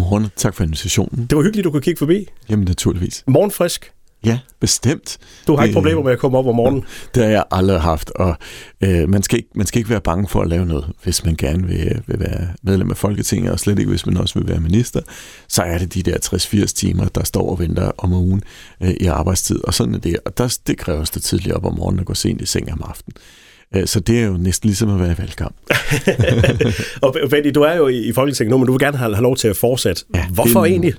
Godmorgen, tak for invitationen. Det var hyggeligt, du kunne kigge forbi. Jamen naturligvis. Morgenfrisk. Ja, bestemt. Du har ikke problemer med at komme op om morgenen? Det har jeg aldrig haft, og øh, man, skal ikke, man skal ikke være bange for at lave noget, hvis man gerne vil, vil være medlem af Folketinget, og slet ikke, hvis man også vil være minister. Så er det de der 60-80 timer, der står og venter om ugen øh, i arbejdstid, og sådan er det. Og der, det kræves det tidligt op om morgenen og gå sent i seng om aftenen. Øh, så det er jo næsten ligesom at være i valgkamp. og Benny, du er jo i Folketinget nu, men du vil gerne have, have lov til at fortsætte. Ja, Hvorfor det, egentlig?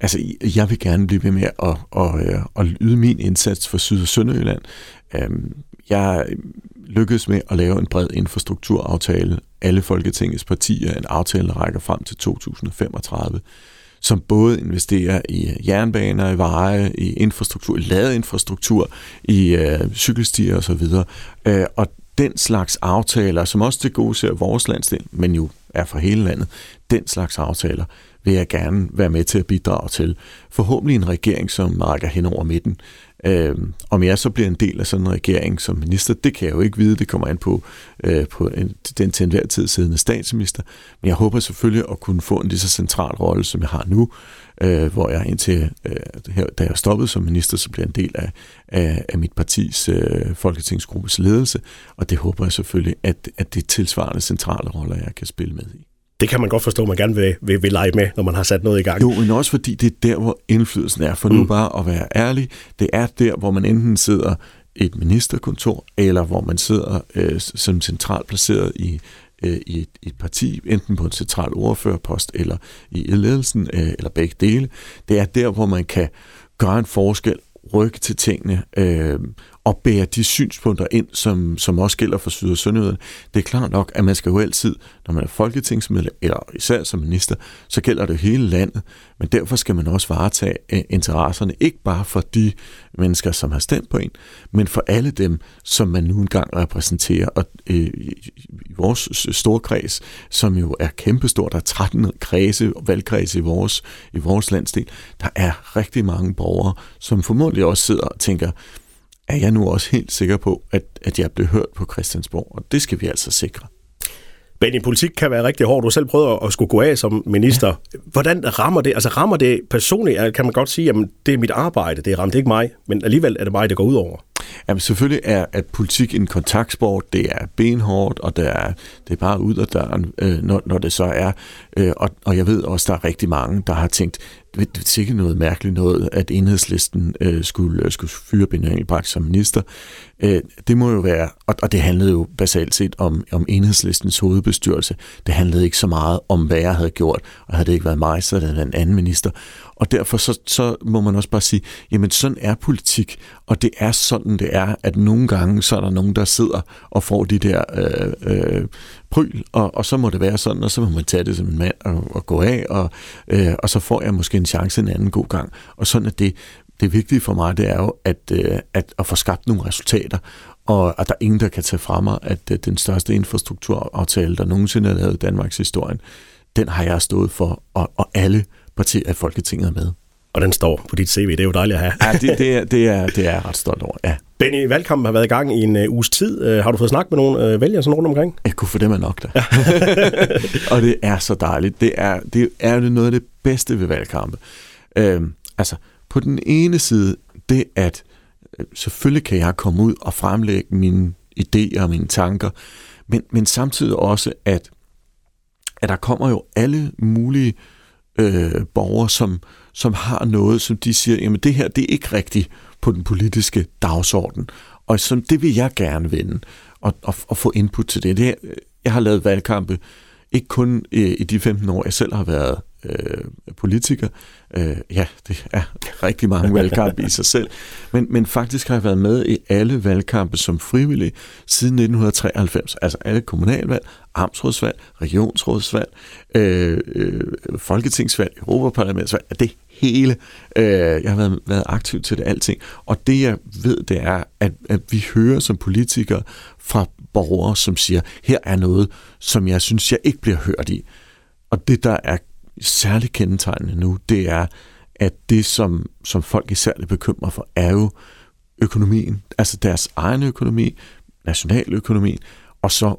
Altså, jeg vil gerne blive ved med at, at, at, at yde min indsats for Syd- og Sønderjylland. Øhm, jeg lykkedes med at lave en bred infrastrukturaftale. Alle Folketingets partier, en aftale, der rækker frem til 2035 som både investerer i jernbaner, i veje, i infrastruktur, i ladeinfrastruktur, i øh, cykelstier osv. Øh, og den slags aftaler, som også til gode ser vores landsdel, men jo er for hele landet, den slags aftaler vil jeg gerne være med til at bidrage til. Forhåbentlig en regering, som markerer hen over midten. Øh, om jeg så bliver en del af sådan en regering som minister, det kan jeg jo ikke vide. Det kommer an på, øh, på en, den til enhver tid siddende statsminister. Men jeg håber selvfølgelig at kunne få en lige så central rolle, som jeg har nu, øh, hvor jeg indtil, øh, her, da jeg stoppede som minister, så bliver en del af, af, af mit partis øh, folketingsgruppes ledelse. Og det håber jeg selvfølgelig, at, at det tilsvarende centrale roller, jeg kan spille med i det kan man godt forstå, at man gerne vil, vil, vil lege med, når man har sat noget i gang. Jo, men også fordi det er der, hvor indflydelsen er. For mm. nu bare at være ærlig, det er der, hvor man enten sidder i et ministerkontor, eller hvor man sidder øh, som centralt placeret i, øh, i, et, et parti, enten på en central ordførerpost, eller i ledelsen, øh, eller begge dele. Det er der, hvor man kan gøre en forskel, rykke til tingene, øh, og bære de synspunkter ind, som, som også gælder for Syd- og Sønderjylland. Det er klart nok, at man skal jo altid, når man er folketingsmedlem, eller især som minister, så gælder det hele landet. Men derfor skal man også varetage eh, interesserne, ikke bare for de mennesker, som har stemt på en, men for alle dem, som man nu engang repræsenterer. Og øh, i vores store kreds, som jo er kæmpestor, der er 13 kredse, valgkredse i vores, i vores landsdel, der er rigtig mange borgere, som formodentlig også sidder og tænker, er jeg nu også helt sikker på, at, at jeg bliver hørt på Christiansborg, og det skal vi altså sikre. Men i politik kan være rigtig hårdt. Du selv prøvet at skulle gå af som minister. Ja. Hvordan rammer det? Altså rammer det personligt? Kan man godt sige, at det er mit arbejde, det rammer ikke mig, men alligevel er det mig, det går ud over? Jamen selvfølgelig er at politik en kontaktsport, det er benhårdt, og det er, det er bare ud af døren, øh, når, når det så er. Øh, og, og jeg ved også, der er rigtig mange, der har tænkt, det er sikkert noget mærkeligt noget, at enhedslisten øh, skulle, øh, skulle fyre Benny Engelbrecht som minister. Øh, det må jo være, og, og det handlede jo basalt set om, om enhedslistens hovedbestyrelse. Det handlede ikke så meget om, hvad jeg havde gjort, og havde det ikke været mig, så havde det en anden minister. Og derfor så, så må man også bare sige, jamen sådan er politik, og det er sådan det er, at nogle gange så er der nogen, der sidder og får de der øh, øh, pryl, og, og så må det være sådan, og så må man tage det som en mand og, og gå af, og, øh, og så får jeg måske en chance en anden god gang. Og sådan er det. Det vigtige for mig, det er jo at, øh, at, at få skabt nogle resultater, og at der er ingen, der kan tage fra mig, at øh, den største infrastrukturaftale, der nogensinde er lavet i Danmarks historie, den har jeg stået for, og, og alle partier af Folketinget er med. Og den står på dit CV, det er jo dejligt at have. ja, det, det, er, det, er, det er jeg ret stolt over, ja. Benny, valgkampen har været i gang i en uh, uges tid. Uh, har du fået snak med nogle uh, vælgere sådan rundt omkring? Jeg kunne få dem af nok da. Ja. og det er så dejligt. Det er, det er noget af det bedste ved valgkampe. Uh, altså, på den ene side, det at uh, selvfølgelig kan jeg komme ud og fremlægge mine idéer og mine tanker, men, men samtidig også, at, at der kommer jo alle mulige øh, borgere, som, som har noget, som de siger, jamen det her, det er ikke rigtigt på den politiske dagsorden. Og som, det vil jeg gerne vende, og, og, og få input til det. det. Jeg har lavet valgkampe, ikke kun i, i de 15 år, jeg selv har været øh, politiker. Øh, ja, det er rigtig mange valgkampe i sig selv. Men, men faktisk har jeg været med i alle valgkampe som frivillig siden 1993. Altså alle kommunalvalg, amtsrådsvalg, regionsrådsvalg, øh, øh, folketingsvalg, europaparlamentsvalg. Det hele. Øh, jeg har været, været aktiv til det alting. Og det jeg ved, det er, at, at vi hører som politikere fra borgere, som siger, her er noget, som jeg synes, jeg ikke bliver hørt i. Og det, der er særligt kendetegnende nu, det er, at det, som, som folk især er bekymret for, er jo økonomien, altså deres egen økonomi, nationaløkonomien, og så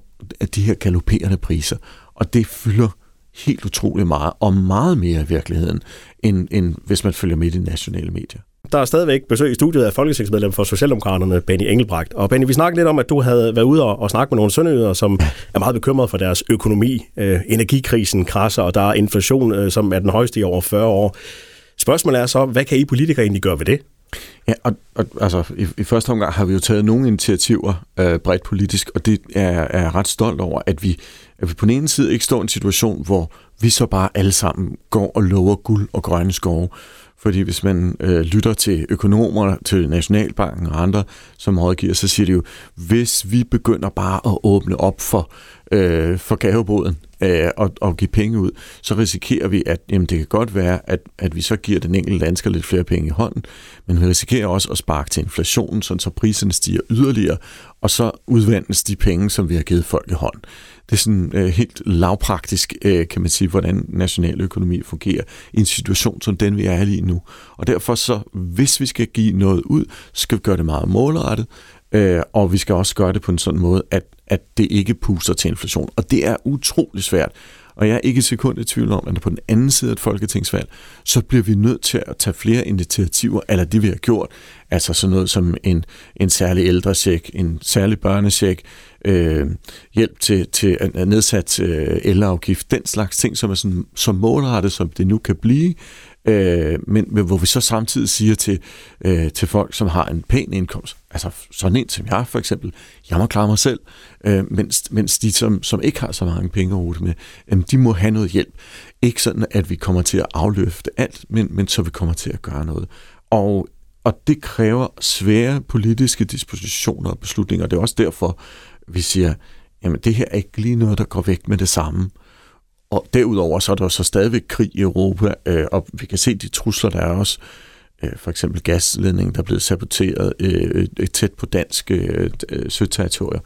de her galopperende priser. Og det fylder helt utrolig meget, og meget mere i virkeligheden, end, end hvis man følger med i de nationale medier. Der er stadigvæk besøg i studiet af folketingsmedlem for Socialdemokraterne, Benny Engelbrecht. Og Benny, vi snakkede lidt om, at du havde været ude og, og snakke med nogle sønderjyder, som er meget bekymrede for deres økonomi. Øh, energikrisen krasser, og der er inflation, øh, som er den højeste i over 40 år. Spørgsmålet er så, hvad kan I politikere egentlig gøre ved det? Ja, og, og altså, i, i første omgang har vi jo taget nogle initiativer øh, bredt politisk, og det er, er jeg ret stolt over, at vi, at vi på den ene side ikke står i en situation, hvor vi så bare alle sammen går og lover guld og grønne skove. Fordi hvis man øh, lytter til økonomer, til Nationalbanken og andre, som rådgiver, så siger de jo, hvis vi begynder bare at åbne op for, øh, for gaveboden øh, og, og give penge ud, så risikerer vi, at jamen, det kan godt være, at, at vi så giver den enkelte dansker lidt flere penge i hånden, men vi risikerer også at sparke til inflationen, sådan så priserne stiger yderligere, og så udvandes de penge, som vi har givet folk i hånden. Det er sådan øh, helt lavpraktisk, øh, kan man sige, hvordan nationaløkonomi fungerer i en situation som den, vi er i nu. Og derfor så, hvis vi skal give noget ud, skal vi gøre det meget målrettet, øh, og vi skal også gøre det på en sådan måde, at, at det ikke puster til inflation. Og det er utrolig svært. Og jeg er ikke et sekund i tvivl om, at på den anden side af et folketingsvalg, så bliver vi nødt til at tage flere initiativer, eller det vi har gjort. Altså sådan noget som en, en særlig ældresjek, en særlig børnesjek, øh, hjælp til, til nedsat øh, elafgift, den slags ting, som er sådan, så målrettet, som det nu kan blive, øh, men, men hvor vi så samtidig siger til, øh, til folk, som har en pæn indkomst, altså sådan en som jeg for eksempel, jeg må klare mig selv, øh, mens, mens de, som, som ikke har så mange penge at rute med, øh, de må have noget hjælp. Ikke sådan, at vi kommer til at afløfte alt, men, men så vi kommer til at gøre noget. Og, og det kræver svære politiske dispositioner og beslutninger. Det er også derfor, vi siger, jamen det her er ikke lige noget, der går væk med det samme. Og derudover så er der så stadigvæk krig i Europa, øh, og vi kan se de trusler, der er også. Øh, Øh, for eksempel gasledningen, der er blevet saboteret øh, øh, øh tæt på dansk øh, søterritorier.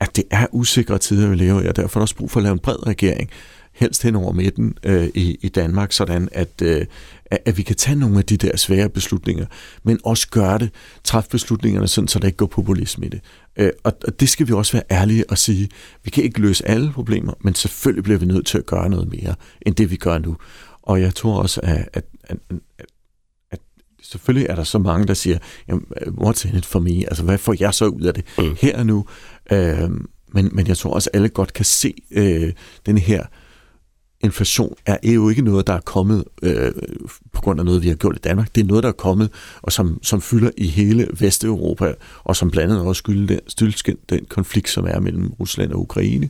At det er usikre tider, vi lever i, og derfor er der også brug for at lave en bred regering, helst hen over midten øh, i, i Danmark, sådan at, øh, at vi kan tage nogle af de der svære beslutninger, men også gøre det, træffe beslutningerne sådan, så der ikke går populisme i det. Øh, og, og det skal vi også være ærlige og sige, vi kan ikke løse alle problemer, men selvfølgelig bliver vi nødt til at gøre noget mere, end det vi gør nu. Og jeg tror også, at, at, at, at selvfølgelig er der så mange, der siger, what's in it for me? Altså, hvad får jeg så ud af det mm. her og nu? Øh, men, men jeg tror også, at alle godt kan se øh, den her øh, inflation er jo ikke noget, der er kommet øh, på grund af noget, vi har gjort i Danmark. Det er noget, der er kommet, og som, som fylder i hele Vesteuropa, og som blandt andet også skyldes den, den konflikt, som er mellem Rusland og Ukraine.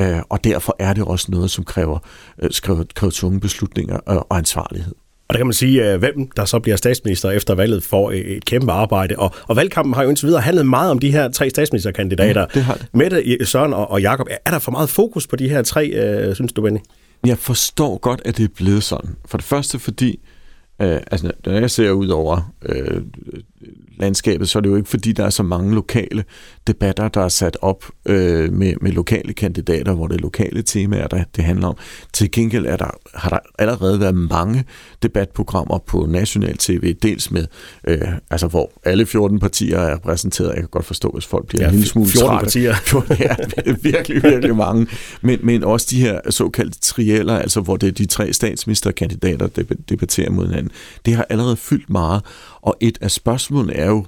Øh, og derfor er det også noget, som kræver, øh, kræver, kræver tunge beslutninger og, og ansvarlighed. Og der kan man sige, at hvem der så bliver statsminister efter valget får et kæmpe arbejde. Og, og valgkampen har jo indtil videre handlet meget om de her tre statsministerkandidater. Ja, det har det. Mette, Søren og, og Jakob. Er der for meget fokus på de her tre, øh, synes du, Benny? Jeg forstår godt, at det er blevet sådan. For det første fordi, øh, altså når jeg ser ud over øh, landskabet, så er det jo ikke fordi, der er så mange lokale debatter, der er sat op øh, med, med lokale kandidater, hvor det er lokale temaer, der det handler om. Til gengæld er der, har der allerede været mange debatprogrammer på national tv, dels med, øh, altså hvor alle 14 partier er repræsenteret. Jeg kan godt forstå, hvis folk bliver ja, en lille smule 14 trætte. partier. ja, virkelig, virkelig mange. Men, men også de her såkaldte trieller, altså hvor det er de tre statsministerkandidater, der debatterer mod hinanden. Det har allerede fyldt meget, og et af spørgsmålene er jo,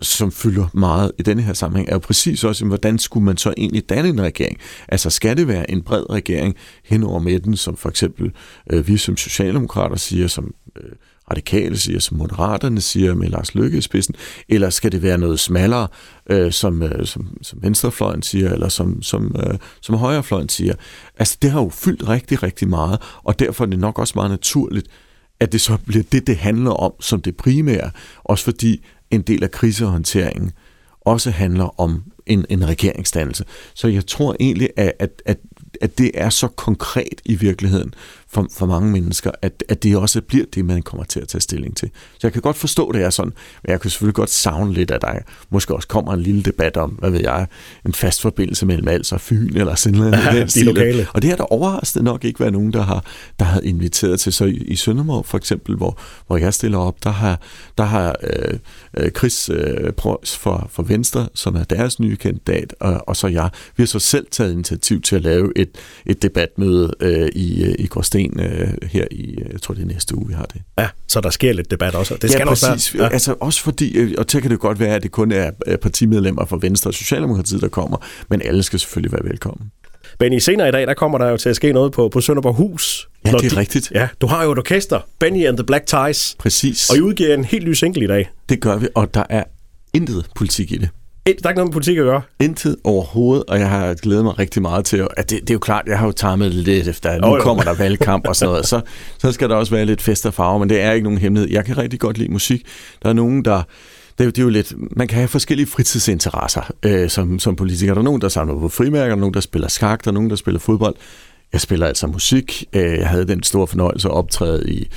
som fylder meget i denne her sammenhæng, er jo præcis også, hvordan skulle man så egentlig danne en regering? Altså skal det være en bred regering hen over midten, som for eksempel øh, vi som socialdemokrater siger, som øh, radikale siger, som moderaterne siger med Lars Løkke i spidsen, eller skal det være noget smallere, øh, som, øh, som, som venstrefløjen siger, eller som, som, øh, som højrefløjen siger? Altså det har jo fyldt rigtig, rigtig meget, og derfor er det nok også meget naturligt, at det så bliver det, det handler om som det primære, også fordi en del af krisehåndteringen også handler om en, en regeringsdannelse. Så jeg tror egentlig, at, at, at, at det er så konkret i virkeligheden for, for mange mennesker, at, at det også bliver det, man kommer til at tage stilling til. Så jeg kan godt forstå, det er sådan, men jeg kan selvfølgelig godt savne lidt, at der måske også kommer en lille debat om, hvad ved jeg, en fast forbindelse mellem Als og Fyn, eller sådan noget. Ja, de lokale. Og det har der overraskende nok ikke været nogen, der har, der har inviteret til. Så i, i Sønderborg for eksempel, hvor, hvor jeg stiller op, der har, der har øh, øh Chris øh, Preuss for, for Venstre, som er deres nye kandidat, og, og så jeg. Vi har så selv taget initiativ til at lave et, et debatmøde øh, i, øh, i Gråsten øh, her i, øh, jeg tror det er næste uge, vi har det. Ja, så der sker lidt debat også. Det skal ja, præcis. Også være. Ja. Altså også fordi, øh, og så kan det godt være, at det kun er partimedlemmer fra Venstre og Socialdemokratiet, der kommer, men alle skal selvfølgelig være velkommen. Benny, senere i dag, der kommer der jo til at ske noget på, på Sønderborg Hus. Ja, det er de, rigtigt. Ja, du har jo et orkester, Benny and the Black Ties. Præcis. Og I udgiver en helt ny single i dag. Det gør vi, og der er intet politik i det. Der er ikke noget med politik at gøre? Intet overhovedet, og jeg har glædet mig rigtig meget til, at det, det er jo klart, jeg har jo timet lidt efter, nu oh, kommer der valgkamp og sådan noget, så, så skal der også være lidt fest og farve, men det er ikke nogen hemmelighed. Jeg kan rigtig godt lide musik. Der er nogen, der det er, jo, det er jo lidt, man kan have forskellige fritidsinteresser øh, som, som politiker. Der er nogen, der samler på frimærker, der er nogen, der spiller skak, der er nogen, der spiller fodbold. Jeg spiller altså musik. Øh, jeg havde den store fornøjelse at optræde i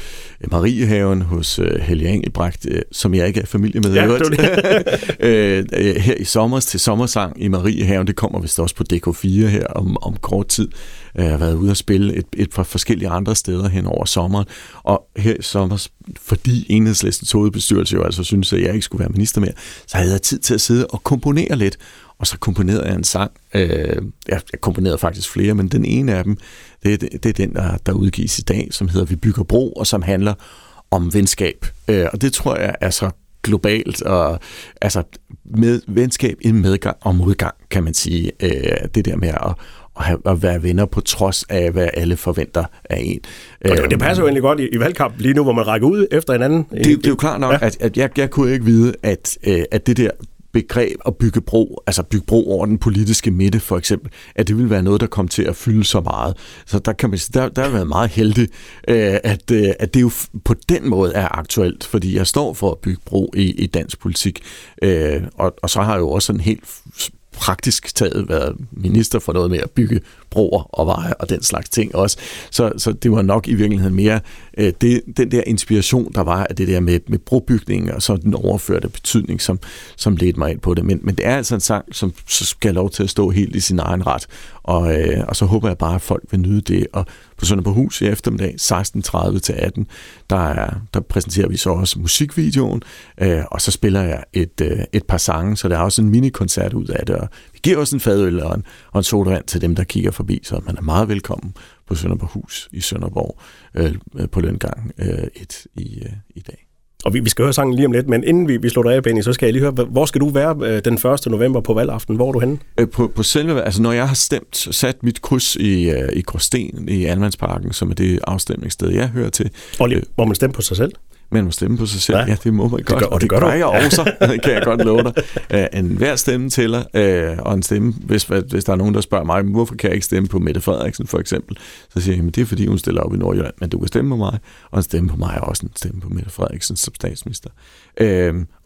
Mariehaven hos øh, Helge Engelbrecht, øh, som jeg ikke er familie med. Ja, det. her i sommer til sommersang i Mariehaven, det kommer vist også på DK4 her om, om kort tid. Jeg har været ude og spille et, et par forskellige andre steder hen over sommeren. Og her i sommer, fordi enhedslistens hovedbestyrelse jo altså synes, at jeg ikke skulle være minister mere, så havde jeg tid til at sidde og komponere lidt. Og så komponerede jeg en sang. Øh, jeg, jeg komponerede faktisk flere, men den ene af dem, det, det, det er den, der, der udgives i dag, som hedder Vi bygger bro, og som handler om venskab. Øh, og det tror jeg er så globalt, og altså med venskab i medgang og modgang, kan man sige. Øh, det der med at, at, have, at være venner på trods af, hvad alle forventer af en. Og det, det passer jo egentlig godt i, i valgkamp lige nu, hvor man rækker ud efter hinanden. Det, det er jo klart nok, ja. at, at jeg, jeg kunne ikke vide, at, øh, at det der begreb at bygge bro, altså bygge bro over den politiske midte for eksempel, at det ville være noget, der kom til at fylde så meget. Så der kan man der, der har været meget heldig, øh, at, øh, at det jo på den måde er aktuelt, fordi jeg står for at bygge bro i, i dansk politik, øh, og, og så har jeg jo også en helt praktisk taget været minister for noget med at bygge broer og veje og den slags ting også. Så, så det var nok i virkeligheden mere øh, det, den der inspiration, der var af det der med, med brobygningen og så den overførte betydning, som, som ledte mig ind på det. Men, men det er altså en sang, som skal have lov til at stå helt i sin egen ret. Og, øh, og så håber jeg bare, at folk vil nyde det. Og på Søndag på Hus i eftermiddag 16.30 til 18, der, er, der præsenterer vi så også musikvideoen, øh, og så spiller jeg et, øh, et par sange, så der er også en minikoncert ud af det. Og vi giver også en fadøl og en, og en sodavand til dem, der kigger forbi, så man er meget velkommen på Sønderborghus i Sønderborg øh, øh på Løngang øh, 1 i, øh, i dag. Og vi, vi skal høre sangen lige om lidt, men inden vi, vi slutter af, Benny, så skal jeg lige høre, hvor skal du være øh, den 1. november på valgaften? Hvor er du henne? Øh, på, på selve, altså når jeg har stemt, sat mit kryds i, øh, i Gråsten i Almandsparken, som er det afstemningssted, jeg hører til. Og lige, hvor man stemmer på sig selv? Man må stemme på sig selv. Ja, ja det må man godt. Det gør, og det, det gør jeg også, kan jeg godt love dig. Uh, en hver stemme tæller, uh, og en stemme, hvis, hvis der er nogen, der spørger mig, hvorfor kan jeg ikke stemme på Mette Frederiksen for eksempel, så siger jeg, at det er fordi, hun stiller op i Nordjylland, men du kan stemme på mig, og en stemme på mig er også en stemme på Mette Frederiksen som statsminister. Uh,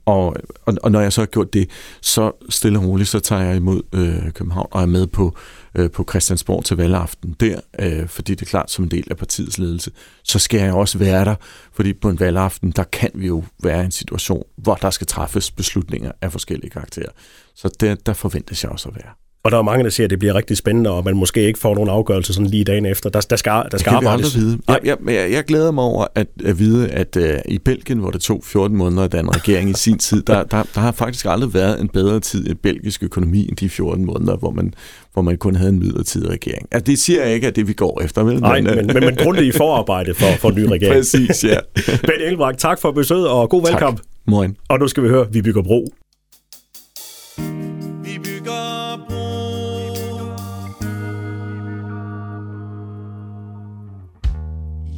og, og, og når jeg så har gjort det, så stille og roligt, så tager jeg imod øh, København og er med på, øh, på Christiansborg til valgaften der, øh, fordi det er klart som en del af partiets ledelse. Så skal jeg også være der, fordi på en valgaften, der kan vi jo være i en situation, hvor der skal træffes beslutninger af forskellige karakterer. Så der, der forventes jeg også at være. Og der er mange, der siger, at det bliver rigtig spændende, og man måske ikke får nogen afgørelse sådan lige dagen efter. Der, der skal, der skal arbejdes. Vide. Jeg, jeg, jeg, jeg glæder mig over at, at vide, at uh, i Belgien, hvor det tog 14 måneder at danne regering i sin tid, der, der, der har faktisk aldrig været en bedre tid i belgisk økonomi end de 14 måneder, hvor man, hvor man kun havde en midlertidig regering. Altså, det siger jeg ikke, at det vi går efter. Vel? Nej, men, men, men, men grundigt i forarbejde for, for en ny regering. Præcis, ja. Ben Elbrak, tak for besøget, og god valgkamp. Tak. Morgen. Og nu skal vi høre, vi bygger bro.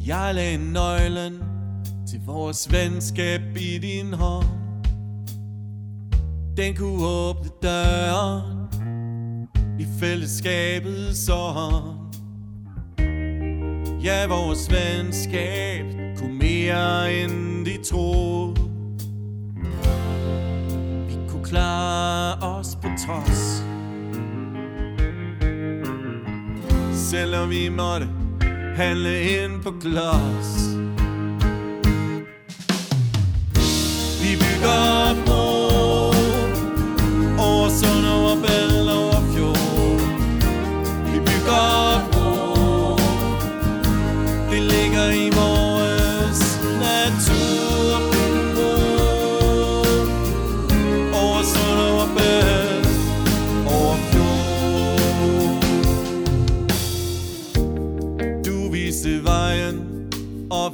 Jeg lagde nøglen til vores venskab i din hånd. Den kunne åbne døren i fællesskabets ånd. Ja, vores venskab kunne mere end de troede. Vi kunne klare os på trods. Selvom vi måtte handle ind på klods Vi bygger bro Over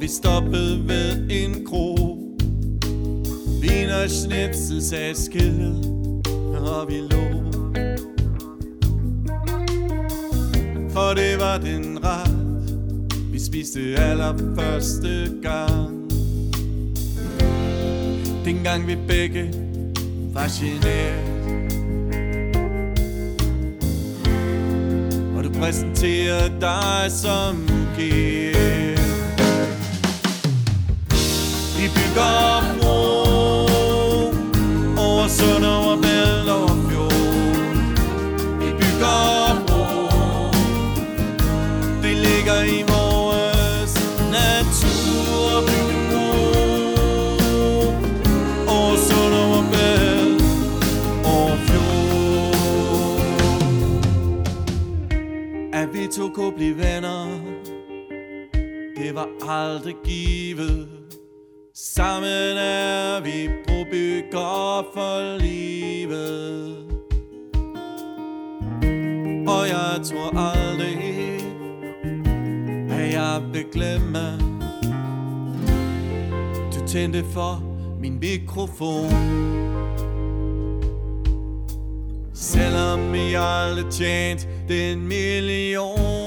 Og vi stoppede ved en kro. Vin og schnitzel sagde skillet Og vi lå For det var den ret Vi spiste allerførste gang. Dengang vi begge var generet. Og du præsenterede dig som gift to kunne blive venner Det var aldrig givet. Sammen er vi brobygger for livet. Og jeg tror aldrig At jeg vil glemme. Du tændte for min mikrofon. Selvom jeg aldrig tjent den million.